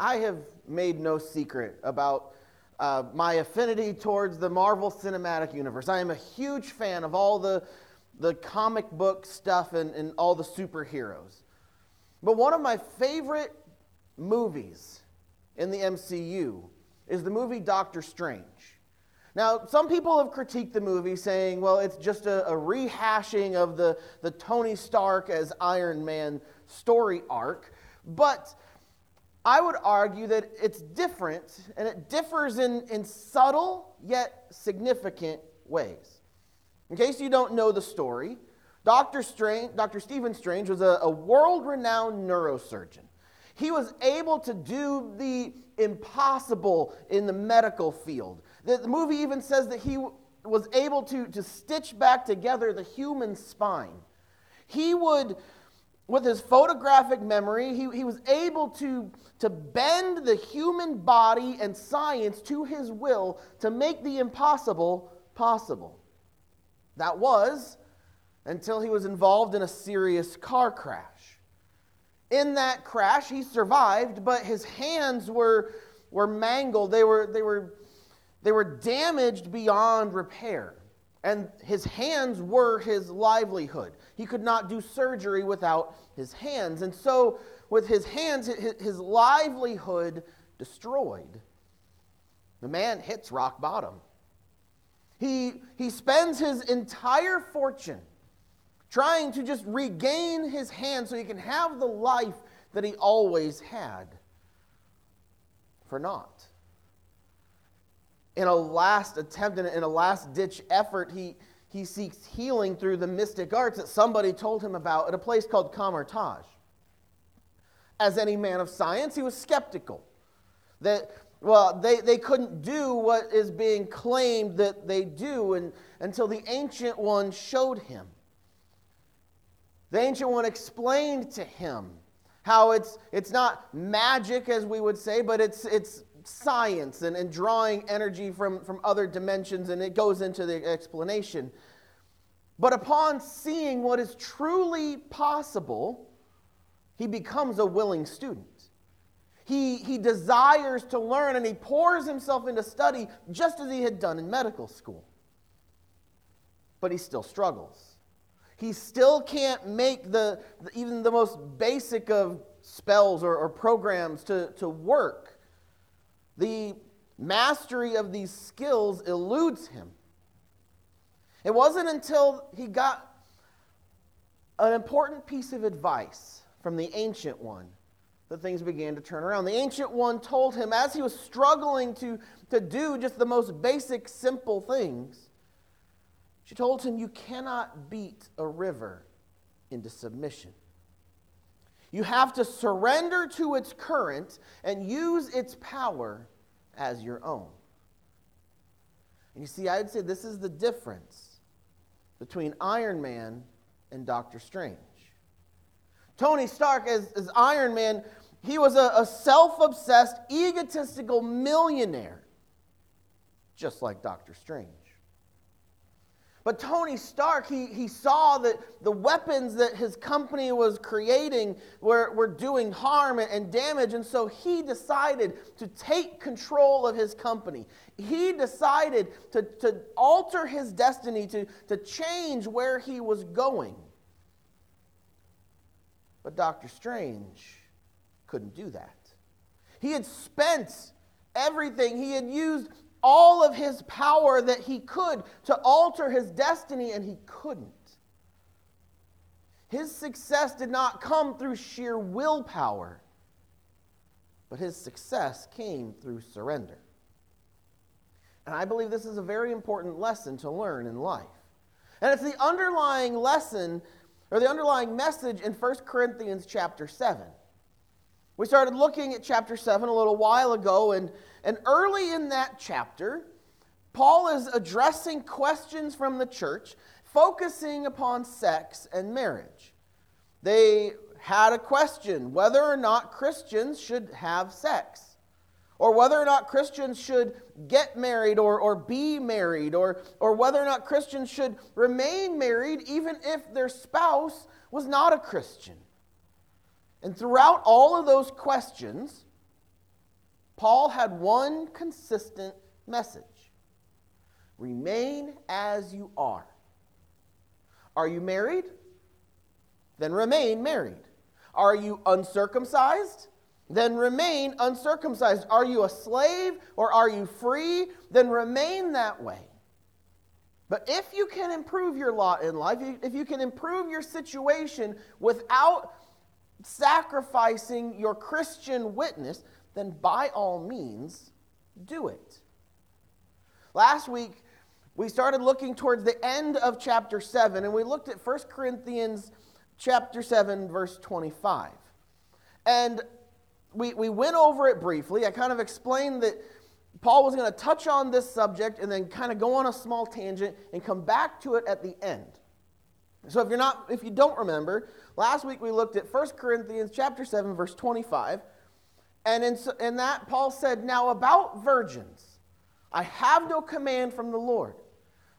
I have made no secret about uh, my affinity towards the Marvel Cinematic Universe. I am a huge fan of all the, the comic book stuff and, and all the superheroes. But one of my favorite movies in the MCU is the movie Doctor Strange. Now, some people have critiqued the movie saying, well, it's just a, a, rehashing of the, the Tony Stark as Iron Man story arc. But I would argue that it's different, and it differs in, in subtle yet significant ways. In case you don't know the story, Dr. Strange, Dr. Stephen Strange was a, a world renowned neurosurgeon. He was able to do the impossible in the medical field. The, the movie even says that he was able to, to stitch back together the human spine. He would, with his photographic memory, he, he was able to, to bend the human body and science to his will to make the impossible possible. That was until he was involved in a serious car crash. In that crash, he survived, but his hands were, were mangled. They were, they, were, they were damaged beyond repair. And his hands were his livelihood. He could not do surgery without his hands. And so, with his hands, his livelihood destroyed, the man hits rock bottom. He, he spends his entire fortune trying to just regain his hand so he can have the life that he always had for naught. In a last attempt, in a last ditch effort, he, he seeks healing through the mystic arts that somebody told him about at a place called Kamar-Taj. As any man of science, he was skeptical that, well, they, they couldn't do what is being claimed that they do and, until the ancient one showed him. The ancient one explained to him how it's, it's not magic, as we would say, but it's, it's science and, and drawing energy from, from other dimensions, and it goes into the explanation. But upon seeing what is truly possible, he becomes a willing student. He, he desires to learn and he pours himself into study just as he had done in medical school. But he still struggles he still can't make the, even the most basic of spells or, or programs to, to work. The mastery of these skills eludes him. It wasn't until he got an important piece of advice from the Ancient One that things began to turn around. The Ancient One told him, as he was struggling to, to do just the most basic, simple things, she told him, You cannot beat a river into submission. You have to surrender to its current and use its power as your own. And you see, I'd say this is the difference between Iron Man and Doctor Strange. Tony Stark, as, as Iron Man, he was a, a self obsessed, egotistical millionaire, just like Doctor Strange. But Tony Stark, he, he saw that the weapons that his company was creating were, were doing harm and damage, and so he decided to take control of his company. He decided to, to alter his destiny, to, to change where he was going. But Doctor Strange couldn't do that. He had spent everything, he had used all of his power that he could to alter his destiny, and he couldn't. His success did not come through sheer willpower, but his success came through surrender. And I believe this is a very important lesson to learn in life. And it's the underlying lesson or the underlying message in 1 Corinthians chapter 7. We started looking at chapter 7 a little while ago, and and early in that chapter, Paul is addressing questions from the church focusing upon sex and marriage. They had a question whether or not Christians should have sex, or whether or not Christians should get married or, or be married, or, or whether or not Christians should remain married even if their spouse was not a Christian. And throughout all of those questions, Paul had one consistent message remain as you are. Are you married? Then remain married. Are you uncircumcised? Then remain uncircumcised. Are you a slave or are you free? Then remain that way. But if you can improve your lot in life, if you can improve your situation without sacrificing your Christian witness, then by all means, do it. Last week, we started looking towards the end of chapter 7, and we looked at 1 Corinthians chapter 7, verse 25. And we, we went over it briefly. I kind of explained that Paul was going to touch on this subject and then kind of go on a small tangent and come back to it at the end. So if you're not if you don't remember, last week we looked at 1 Corinthians chapter 7 verse 25. And in, in that Paul said, "Now about virgins, I have no command from the Lord,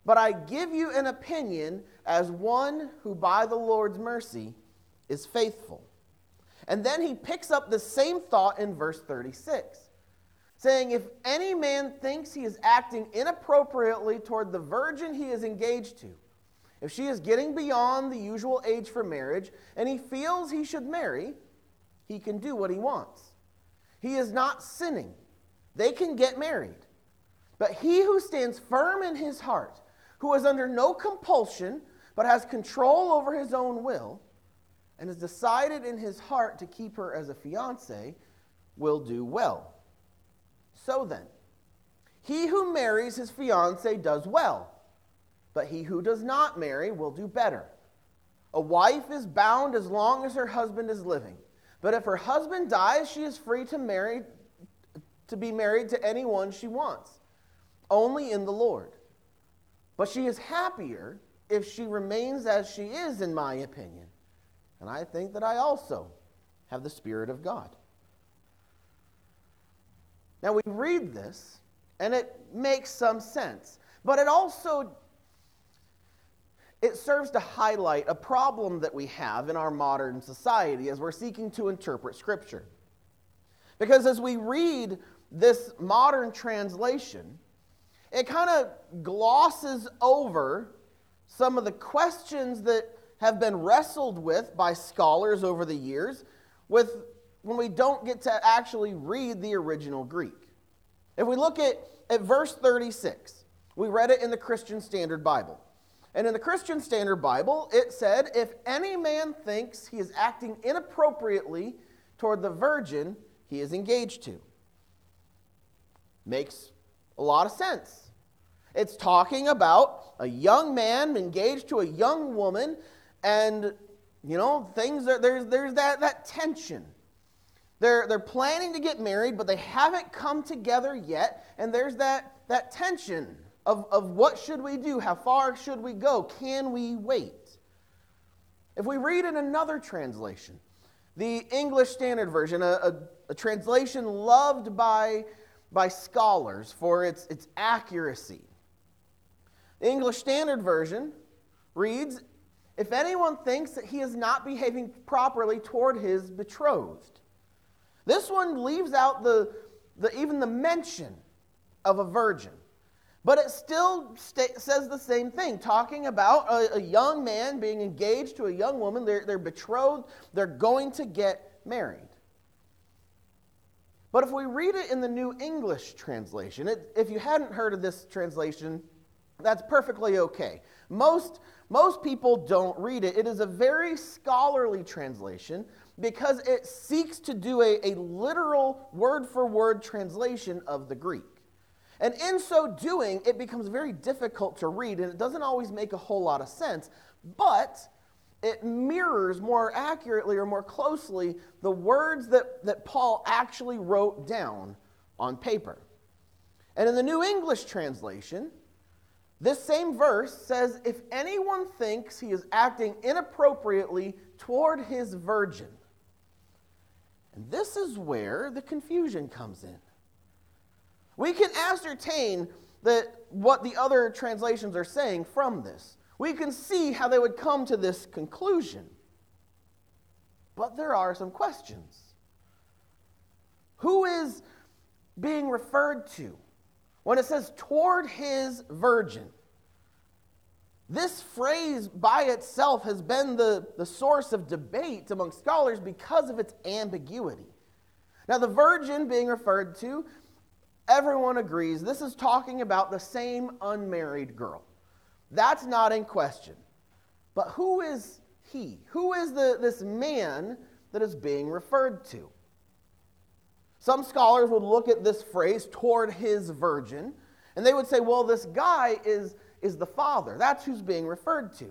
but I give you an opinion as one who by the Lord's mercy is faithful." And then he picks up the same thought in verse 36 saying, If any man thinks he is acting inappropriately toward the virgin he is engaged to, if she is getting beyond the usual age for marriage and he feels he should marry, he can do what he wants. He is not sinning. They can get married. But he who stands firm in his heart, who is under no compulsion, but has control over his own will, and has decided in his heart to keep her as a fiance, will do well. So then, he who marries his fiancee does well, but he who does not marry will do better. A wife is bound as long as her husband is living. But if her husband dies, she is free to marry to be married to anyone she wants, only in the Lord. But she is happier if she remains as she is, in my opinion. And I think that I also have the Spirit of God. Now we read this, and it makes some sense, but it also it serves to highlight a problem that we have in our modern society as we're seeking to interpret Scripture. Because as we read this modern translation, it kind of glosses over some of the questions that have been wrestled with by scholars over the years with when we don't get to actually read the original Greek. If we look at, at verse 36, we read it in the Christian Standard Bible. And in the Christian Standard Bible, it said, If any man thinks he is acting inappropriately toward the virgin he is engaged to. Makes a lot of sense. It's talking about a young man engaged to a young woman, and, you know, things are, there's, there's that, that tension. They're, they're planning to get married, but they haven't come together yet. And there's that, that tension of, of what should we do? How far should we go? Can we wait? If we read in another translation, the English Standard Version, a, a, a translation loved by, by scholars for its, its accuracy, the English Standard Version reads If anyone thinks that he is not behaving properly toward his betrothed, this one leaves out the, the, even the mention of a virgin. But it still sta- says the same thing, talking about a, a, young man being engaged to a young woman. They're, they're betrothed, they're going to get married. But if we read it in the New English translation, it, if you hadn't heard of this translation, that's perfectly okay. Most, most people don't read it. It is a very scholarly translation because it seeks to do a, a literal word for word translation of the Greek. And in so doing, it becomes very difficult to read, and it doesn't always make a whole lot of sense, but it mirrors more accurately or more closely the words that, that Paul actually wrote down on paper. And in the New English translation, this same verse says, If anyone thinks he is acting inappropriately toward his virgin, and this is where the confusion comes in. We can ascertain that what the other translations are saying from this. We can see how they would come to this conclusion. But there are some questions. Who is being referred to? When it says toward his virgin, this phrase by itself has been the, the source of debate among scholars because of its ambiguity. Now, the virgin being referred to, everyone agrees this is talking about the same unmarried girl. That's not in question. But who is he? Who is the, this man that is being referred to? Some scholars would look at this phrase, toward his virgin, and they would say, well, this guy is is the Father. That's who's being referred to.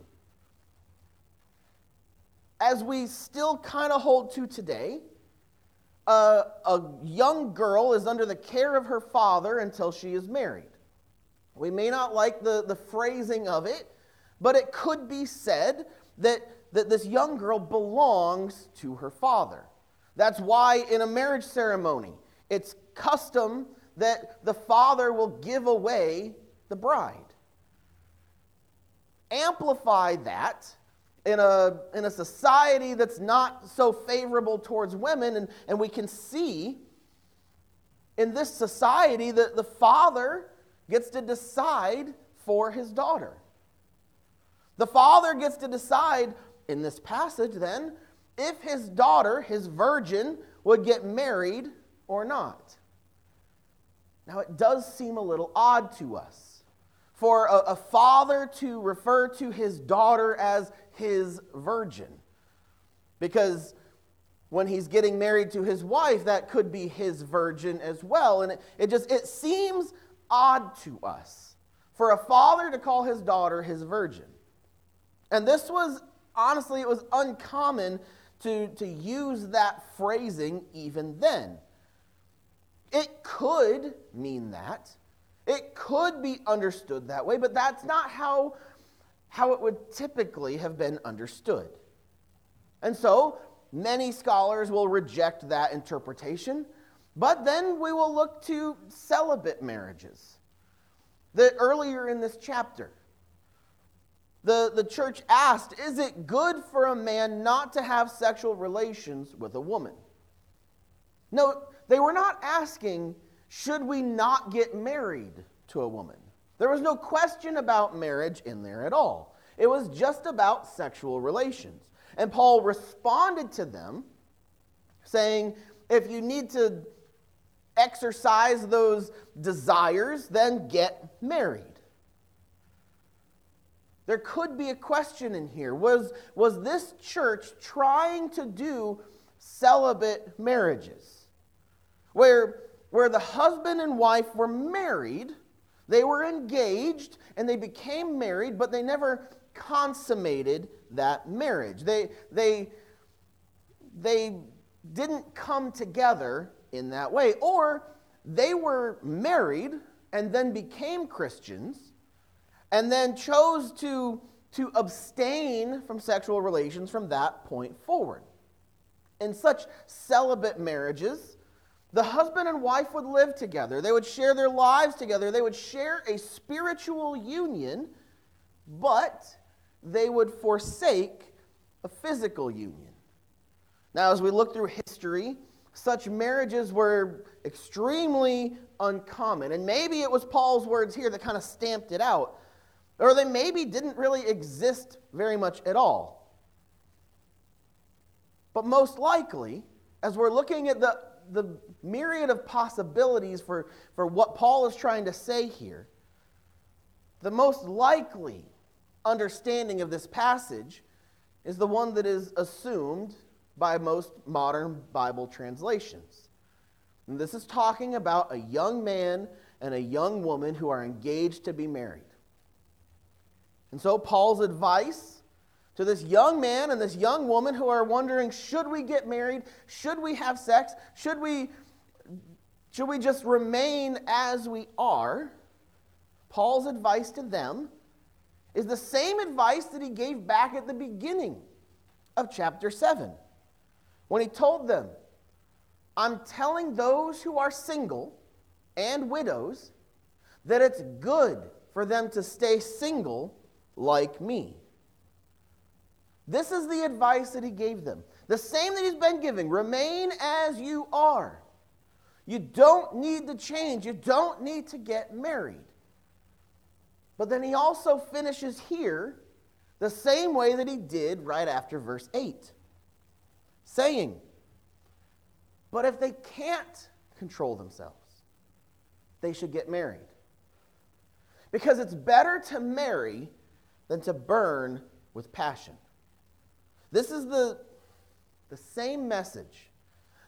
As we still kind of hold to today, uh, a young girl is under the care of her father until she is married. We may not like the, the phrasing of it, but it could be said that, that this young girl belongs to her father. That's why in a marriage ceremony, it's custom that the father will give away the bride amplify that in a, in a society that's not so favorable towards women. And, and we can see in this society that the father gets to decide for his daughter. The father gets to decide in this passage then if his daughter, his virgin, would get married or not. Now, it does seem a little odd to us for a, a father to refer to his daughter as his virgin. Because when he's getting married to his wife, that could be his virgin as well. And it, it just it seems odd to us for a father to call his daughter his virgin. And this was honestly, it was uncommon to, to use that phrasing even then. It could mean that, it could be understood that way, but that's not how, how it would typically have been understood. And so, many scholars will reject that interpretation, but then we will look to celibate marriages. The, earlier in this chapter, the, the church asked, Is it good for a man not to have sexual relations with a woman? No, they were not asking, should we not get married to a woman? There was no question about marriage in there at all. It was just about sexual relations. And Paul responded to them saying, if you need to exercise those desires, then get married. There could be a question in here. Was, was this church trying to do celibate marriages? Where where the husband and wife were married, they were engaged, and they became married, but they never consummated that marriage. They, they, they didn't come together in that way. Or they were married and then became Christians and then chose to, to abstain from sexual relations from that point forward. In such celibate marriages, the husband and wife would live together. They would share their lives together. They would share a spiritual union, but they would forsake a physical union. Now, as we look through history, such marriages were extremely uncommon. And maybe it was Paul's words here that kind of stamped it out. Or they maybe didn't really exist very much at all. But most likely, as we're looking at the the myriad of possibilities for, for what Paul is trying to say here, the most likely understanding of this passage is the one that is assumed by most modern Bible translations. And this is talking about a young man and a young woman who are engaged to be married. And so, Paul's advice to this young man and this young woman who are wondering should we get married? Should we have sex? Should we, should we just remain as we are? Paul's advice to them is the same advice that he gave back at the beginning of chapter 7 when he told them, I'm telling those who are single and widows that it's good for them to stay single like me. This is the advice that he gave them. The same that he's been giving remain as you are. You don't need to change. You don't need to get married. But then he also finishes here the same way that he did right after verse 8, saying, But if they can't control themselves, they should get married. Because it's better to marry than to burn with passion. This is the, the same message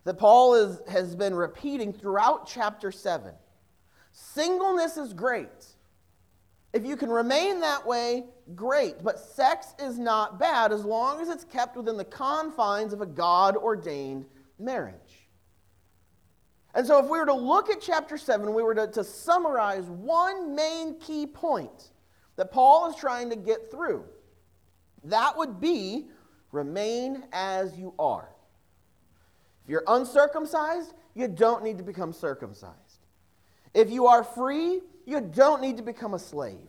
that Paul is, has been repeating throughout chapter 7. Singleness is great. If you can remain that way, great. But sex is not bad as long as it's kept within the confines of a God ordained marriage. And so, if we were to look at chapter 7, we were to, to summarize one main key point that Paul is trying to get through, that would be remain as you are. If you're uncircumcised, you don't need to become circumcised. If you are free, you don't need to become a slave.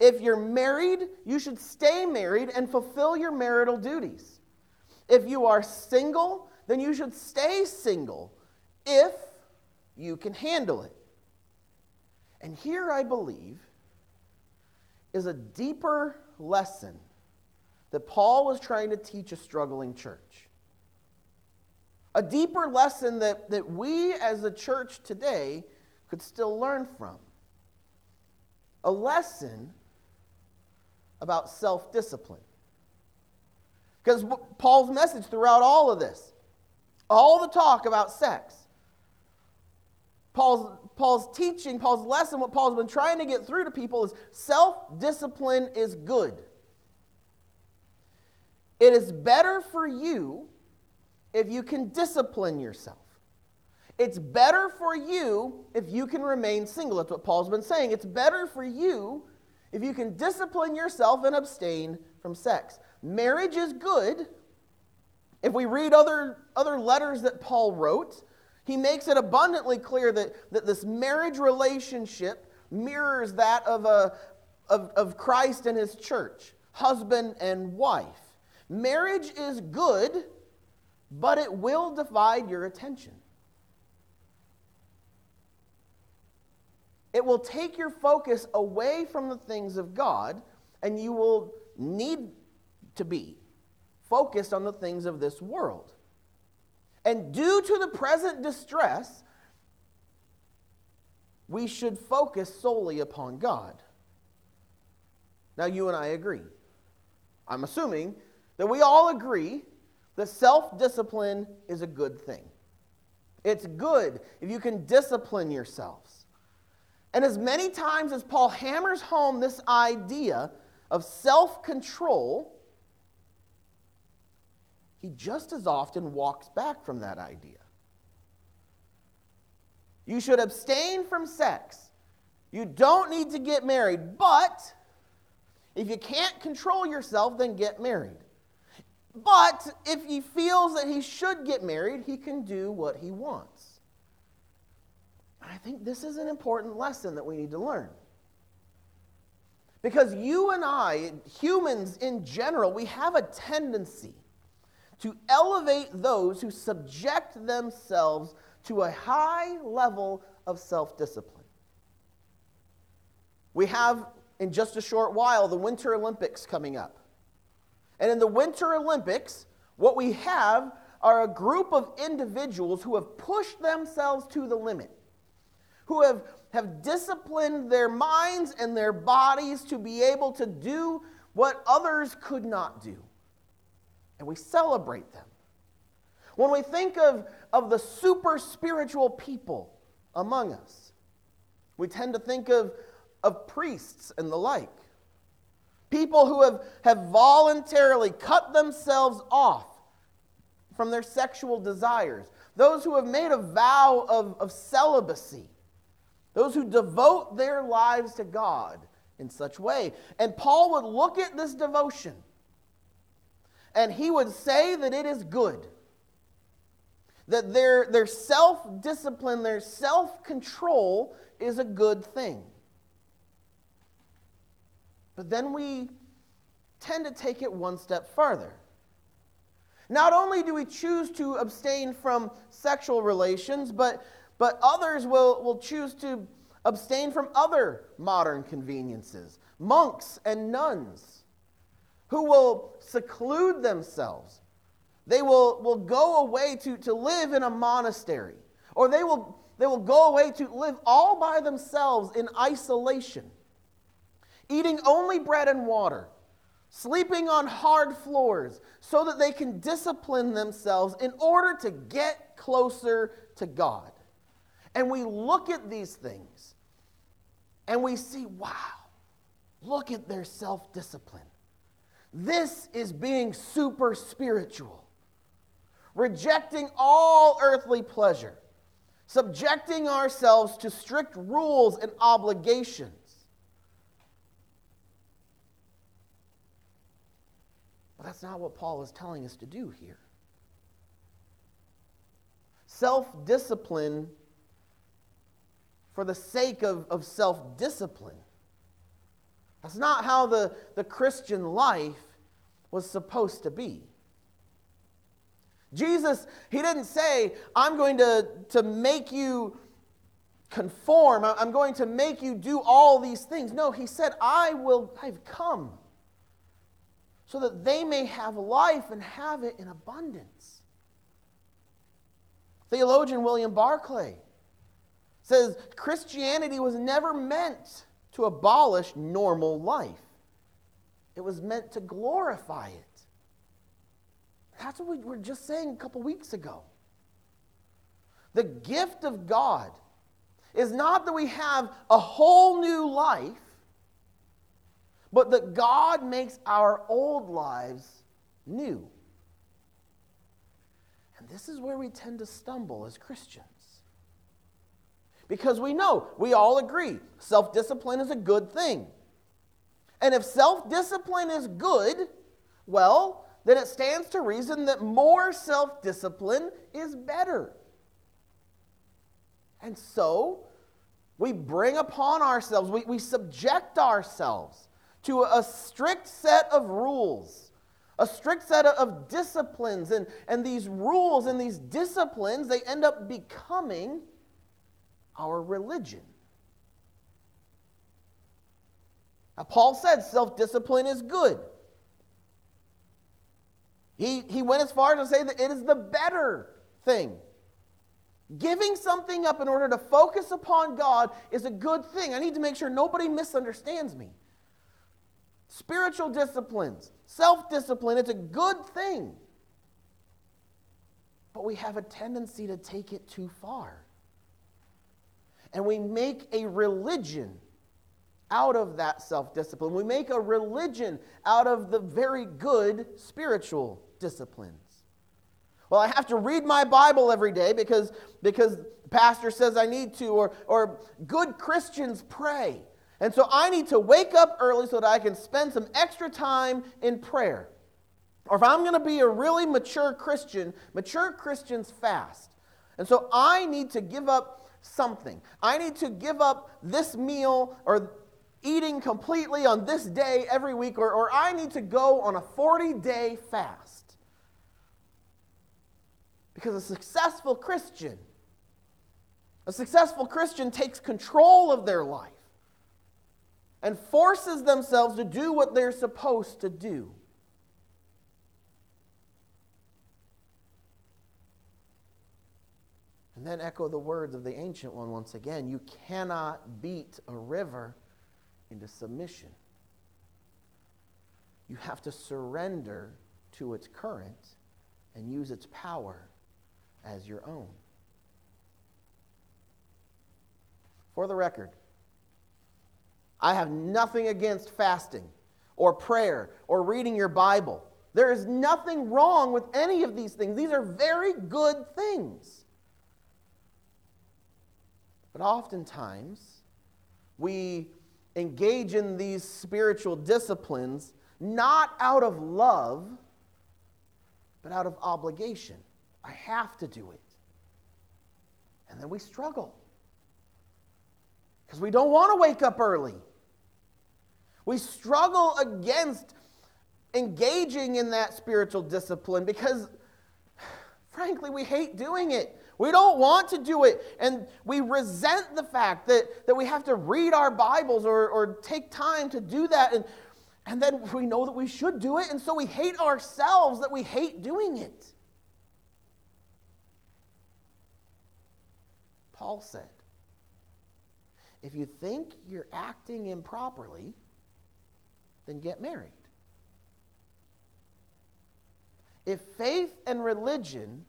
If you're married, you should stay married and fulfill your marital duties. If you are single, then you should stay single if you can handle it. And here, I believe, is a deeper lesson that Paul was trying to teach a struggling church. A deeper lesson that, that we as a church today could still learn from. A lesson about self discipline. Because Paul's message throughout all of this, all the talk about sex, Paul's, Paul's teaching, Paul's lesson, what Paul's been trying to get through to people is self discipline is good. It is better for you if you can discipline yourself. It's better for you if you can remain single. That's what Paul's been saying. It's better for you if you can discipline yourself and abstain from sex. Marriage is good. If we read other, other letters that Paul wrote, he makes it abundantly clear that, that this marriage relationship mirrors that of, a, of, of Christ and his church, husband and wife. Marriage is good, but it will divide your attention. It will take your focus away from the things of God, and you will need to be focused on the things of this world. And due to the present distress, we should focus solely upon God. Now, you and I agree. I'm assuming that we all agree that self discipline is a good thing. It's good if you can discipline yourselves. And as many times as Paul hammers home this idea of self control, he just as often walks back from that idea. You should abstain from sex. You don't need to get married, but if you can't control yourself, then get married. But if he feels that he should get married, he can do what he wants. I think this is an important lesson that we need to learn. Because you and I, humans in general, we have a tendency to elevate those who subject themselves to a high level of self discipline. We have, in just a short while, the Winter Olympics coming up. And in the Winter Olympics, what we have are a group of individuals who have pushed themselves to the limit, who have, have disciplined their minds and their bodies to be able to do what others could not do and we celebrate them. When we think of, of the super spiritual people among us, we tend to think of, of priests and the like. People who have, have voluntarily cut themselves off from their sexual desires. Those who have made a vow of, of celibacy. Those who devote their lives to God in such way. And Paul would look at this devotion and he would say that it is good. That their, their self discipline, their self control is a good thing. But then we tend to take it one step farther. Not only do we choose to abstain from sexual relations, but, but others will, will choose to abstain from other modern conveniences. Monks and nuns who will seclude themselves. They will, will go away to, to live in a monastery, or they will, they will go away to live all by themselves in isolation, eating only bread and water, sleeping on hard floors, so that they can discipline themselves in order to get closer to God. And we look at these things and we see, wow, look at their self discipline. This is being super spiritual, rejecting all earthly pleasure, subjecting ourselves to strict rules and obligations. But that's not what Paul is telling us to do here. Self discipline for the sake of, of self discipline. That's not how the, the Christian life was supposed to be. Jesus, he didn't say, I'm going to, to make you conform, I'm going to make you do all these things. No, he said, I will, I've come so that they may have life and have it in abundance. Theologian William Barclay says Christianity was never meant to abolish normal life, it was meant to glorify it. That's what we were just saying a couple weeks ago. The gift of God is not that we have a whole new life, but that God makes our old lives new. And this is where we tend to stumble as Christians. Because we know, we all agree, self discipline is a good thing. And if self discipline is good, well, then it stands to reason that more self discipline is better. And so, we bring upon ourselves, we, we subject ourselves to a strict set of rules, a strict set of disciplines. And, and these rules and these disciplines, they end up becoming our religion. Now, Paul said self discipline is good. He, he went as far as to say that it is the better thing. Giving something up in order to focus upon God is a good thing. I need to make sure nobody misunderstands me. Spiritual disciplines, self discipline, it's a good thing. But we have a tendency to take it too far and we make a religion out of that self discipline. We make a religion out of the very good spiritual disciplines. Well, I have to read my Bible every day because, because pastor says I need to, or, or good Christians pray. And so I need to wake up early so that I can spend some extra time in prayer. Or if I'm going to be a really mature Christian, mature Christians fast. And so I need to give up something. I need to give up this meal or eating completely on this day every week, or, or I need to go on a 40 day fast. Because a successful Christian, a successful Christian takes control of their life and forces themselves to do what they're supposed to do. And then echo the words of the ancient one once again you cannot beat a river into submission. You have to surrender to its current and use its power as your own. For the record, I have nothing against fasting or prayer or reading your Bible. There is nothing wrong with any of these things. These are very good things. But oftentimes, we engage in these spiritual disciplines not out of love, but out of obligation. I have to do it. And then we struggle because we don't want to wake up early. We struggle against engaging in that spiritual discipline because Frankly, we hate doing it. We don't want to do it. And we resent the fact that, that we have to read our Bibles or, or take time to do that. And, and then we know that we should do it. And so we hate ourselves that we hate doing it. Paul said, if you think you're acting improperly, then get married. If faith and religion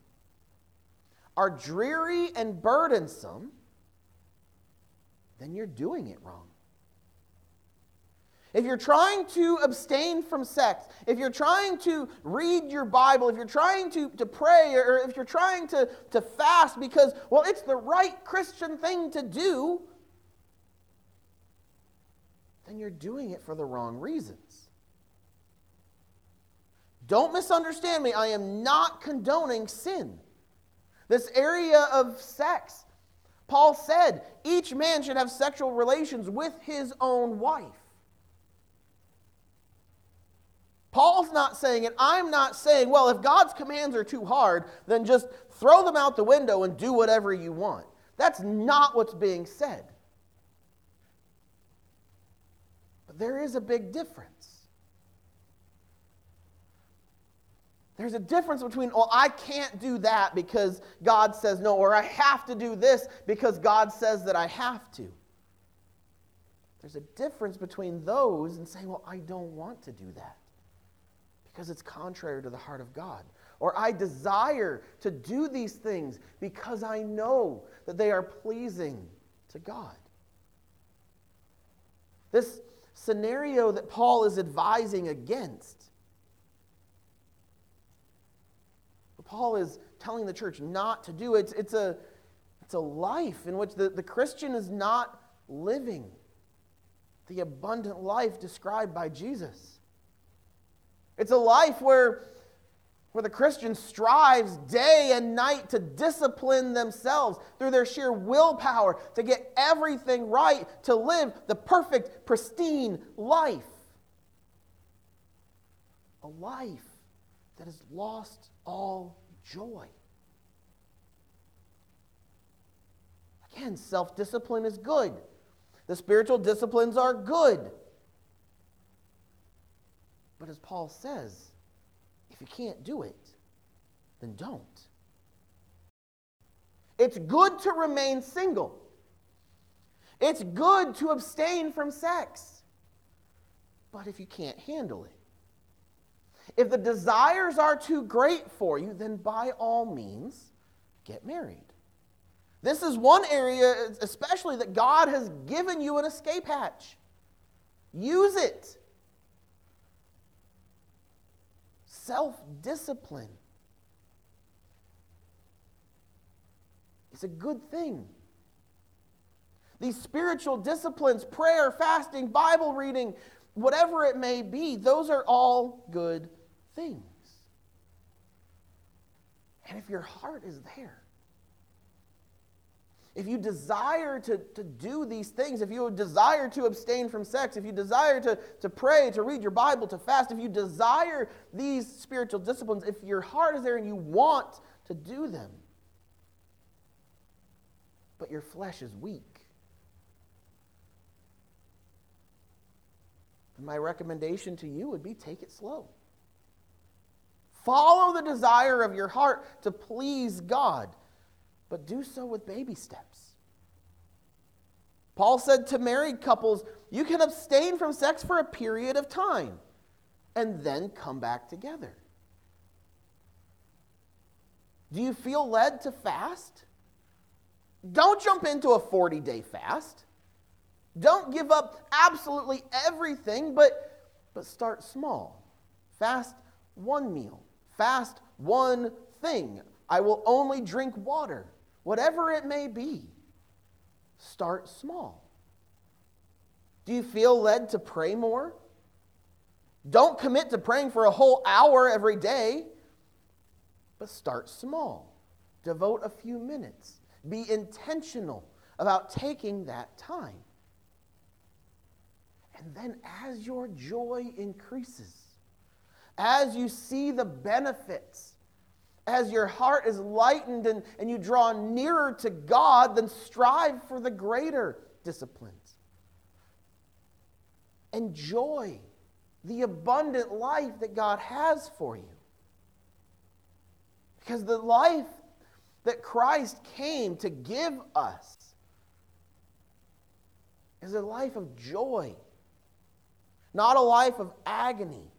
are dreary and burdensome, then you're doing it wrong. If you're trying to abstain from sex, if you're trying to read your Bible, if you're trying to, to pray, or if you're trying to, to fast because, well, it's the right Christian thing to do, then you're doing it for the wrong reasons. Don't misunderstand me. I am not condoning sin. This area of sex, Paul said each man should have sexual relations with his own wife. Paul's not saying it. I'm not saying, well, if God's commands are too hard, then just throw them out the window and do whatever you want. That's not what's being said. But there is a big difference. There's a difference between, well, I can't do that because God says no, or I have to do this because God says that I have to. There's a difference between those and saying, well, I don't want to do that because it's contrary to the heart of God. Or I desire to do these things because I know that they are pleasing to God. This scenario that Paul is advising against Paul is telling the church not to do. It's, it's, a, it's a life in which the, the Christian is not living the abundant life described by Jesus. It's a life where, where the Christian strives day and night to discipline themselves through their sheer willpower to get everything right, to live the perfect, pristine life. A life that has lost all joy. Again, self discipline is good. The spiritual disciplines are good. But as Paul says, if you can't do it, then don't. It's good to remain single. It's good to abstain from sex. But if you can't handle it, if the desires are too great for you, then by all means, get married. This is one area, especially, that God has given you an escape hatch. Use it. Self discipline is a good thing. These spiritual disciplines, prayer, fasting, Bible reading, whatever it may be, those are all good things. And if your heart is there, if you desire to, to do these things, if you desire to abstain from sex, if you desire to, to pray, to read your Bible, to fast, if you desire these spiritual disciplines, if your heart is there and you want to do them, but your flesh is weak, my recommendation to you would be take it slow. Follow the desire of your heart to please God, but do so with baby steps. Paul said to married couples, you can abstain from sex for a period of time and then come back together. Do you feel led to fast? Don't jump into a 40 day fast. Don't give up absolutely everything, but, but start small. Fast one meal Fast one thing. I will only drink water. Whatever it may be, start small. Do you feel led to pray more? Don't commit to praying for a whole hour every day, but start small. Devote a few minutes. Be intentional about taking that time. And then, as your joy increases, as you see the benefits as your heart is lightened and, and you draw nearer to God, then strive for the greater disciplines. Enjoy the abundant life that God has for you. Because the life that Christ came to give us is a life of joy, not a life of agony.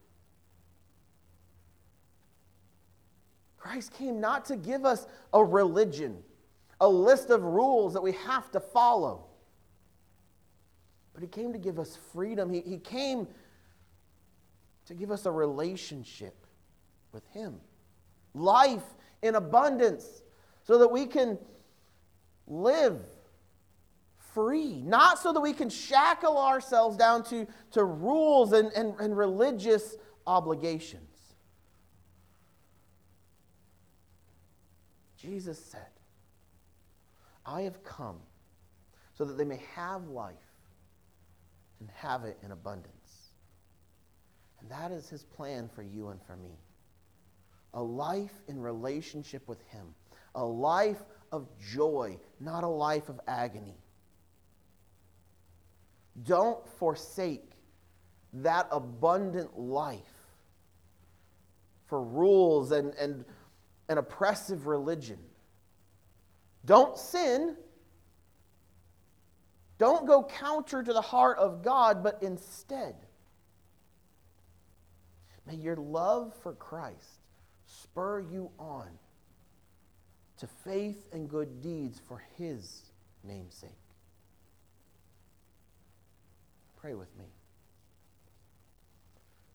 Christ came not to give us a religion, a list of rules that we have to follow, but He came to give us freedom. He, he came to give us a relationship with Him, life in abundance, so that we can live free, not so that we can shackle ourselves down to, to rules and, and, and religious obligations. Jesus said, I have come so that they may have life and have it in abundance. And that is his plan for you and for me. A life in relationship with him, a life of joy, not a life of agony. Don't forsake that abundant life for rules and, and an oppressive religion. Don't sin. Don't go counter to the heart of God, but instead, may your love for Christ spur you on to faith and good deeds for His namesake. Pray with me.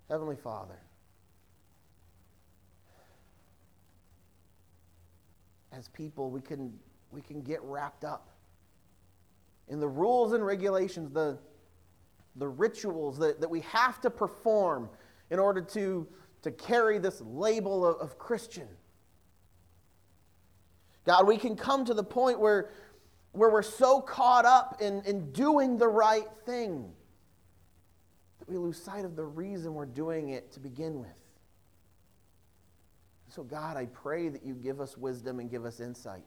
Heavenly Father, as people, we can, we can get wrapped up in the rules and regulations, the, the rituals that, that we have to perform in order to, to carry this label of, of Christian. God, we can come to the point where, where we're so caught up in, in doing the right thing that we lose sight of the reason we're doing it to begin with. So, God, I pray that you give us wisdom and give us insight.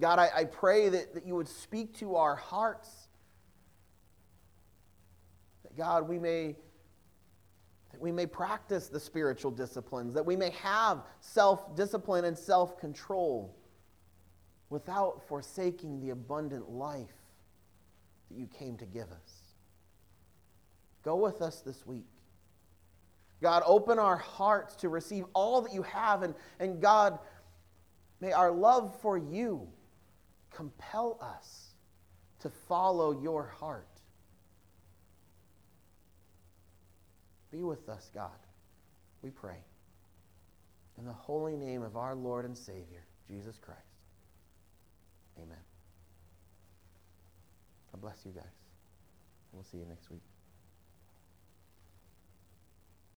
God, I, I pray that, that you would speak to our hearts. That, God, we may, that we may practice the spiritual disciplines, that we may have self discipline and self control without forsaking the abundant life that you came to give us. Go with us this week. God, open our hearts to receive all that you have. And, and God, may our love for you compel us to follow your heart. Be with us, God, we pray. In the holy name of our Lord and Savior, Jesus Christ. Amen. God bless you guys. We'll see you next week.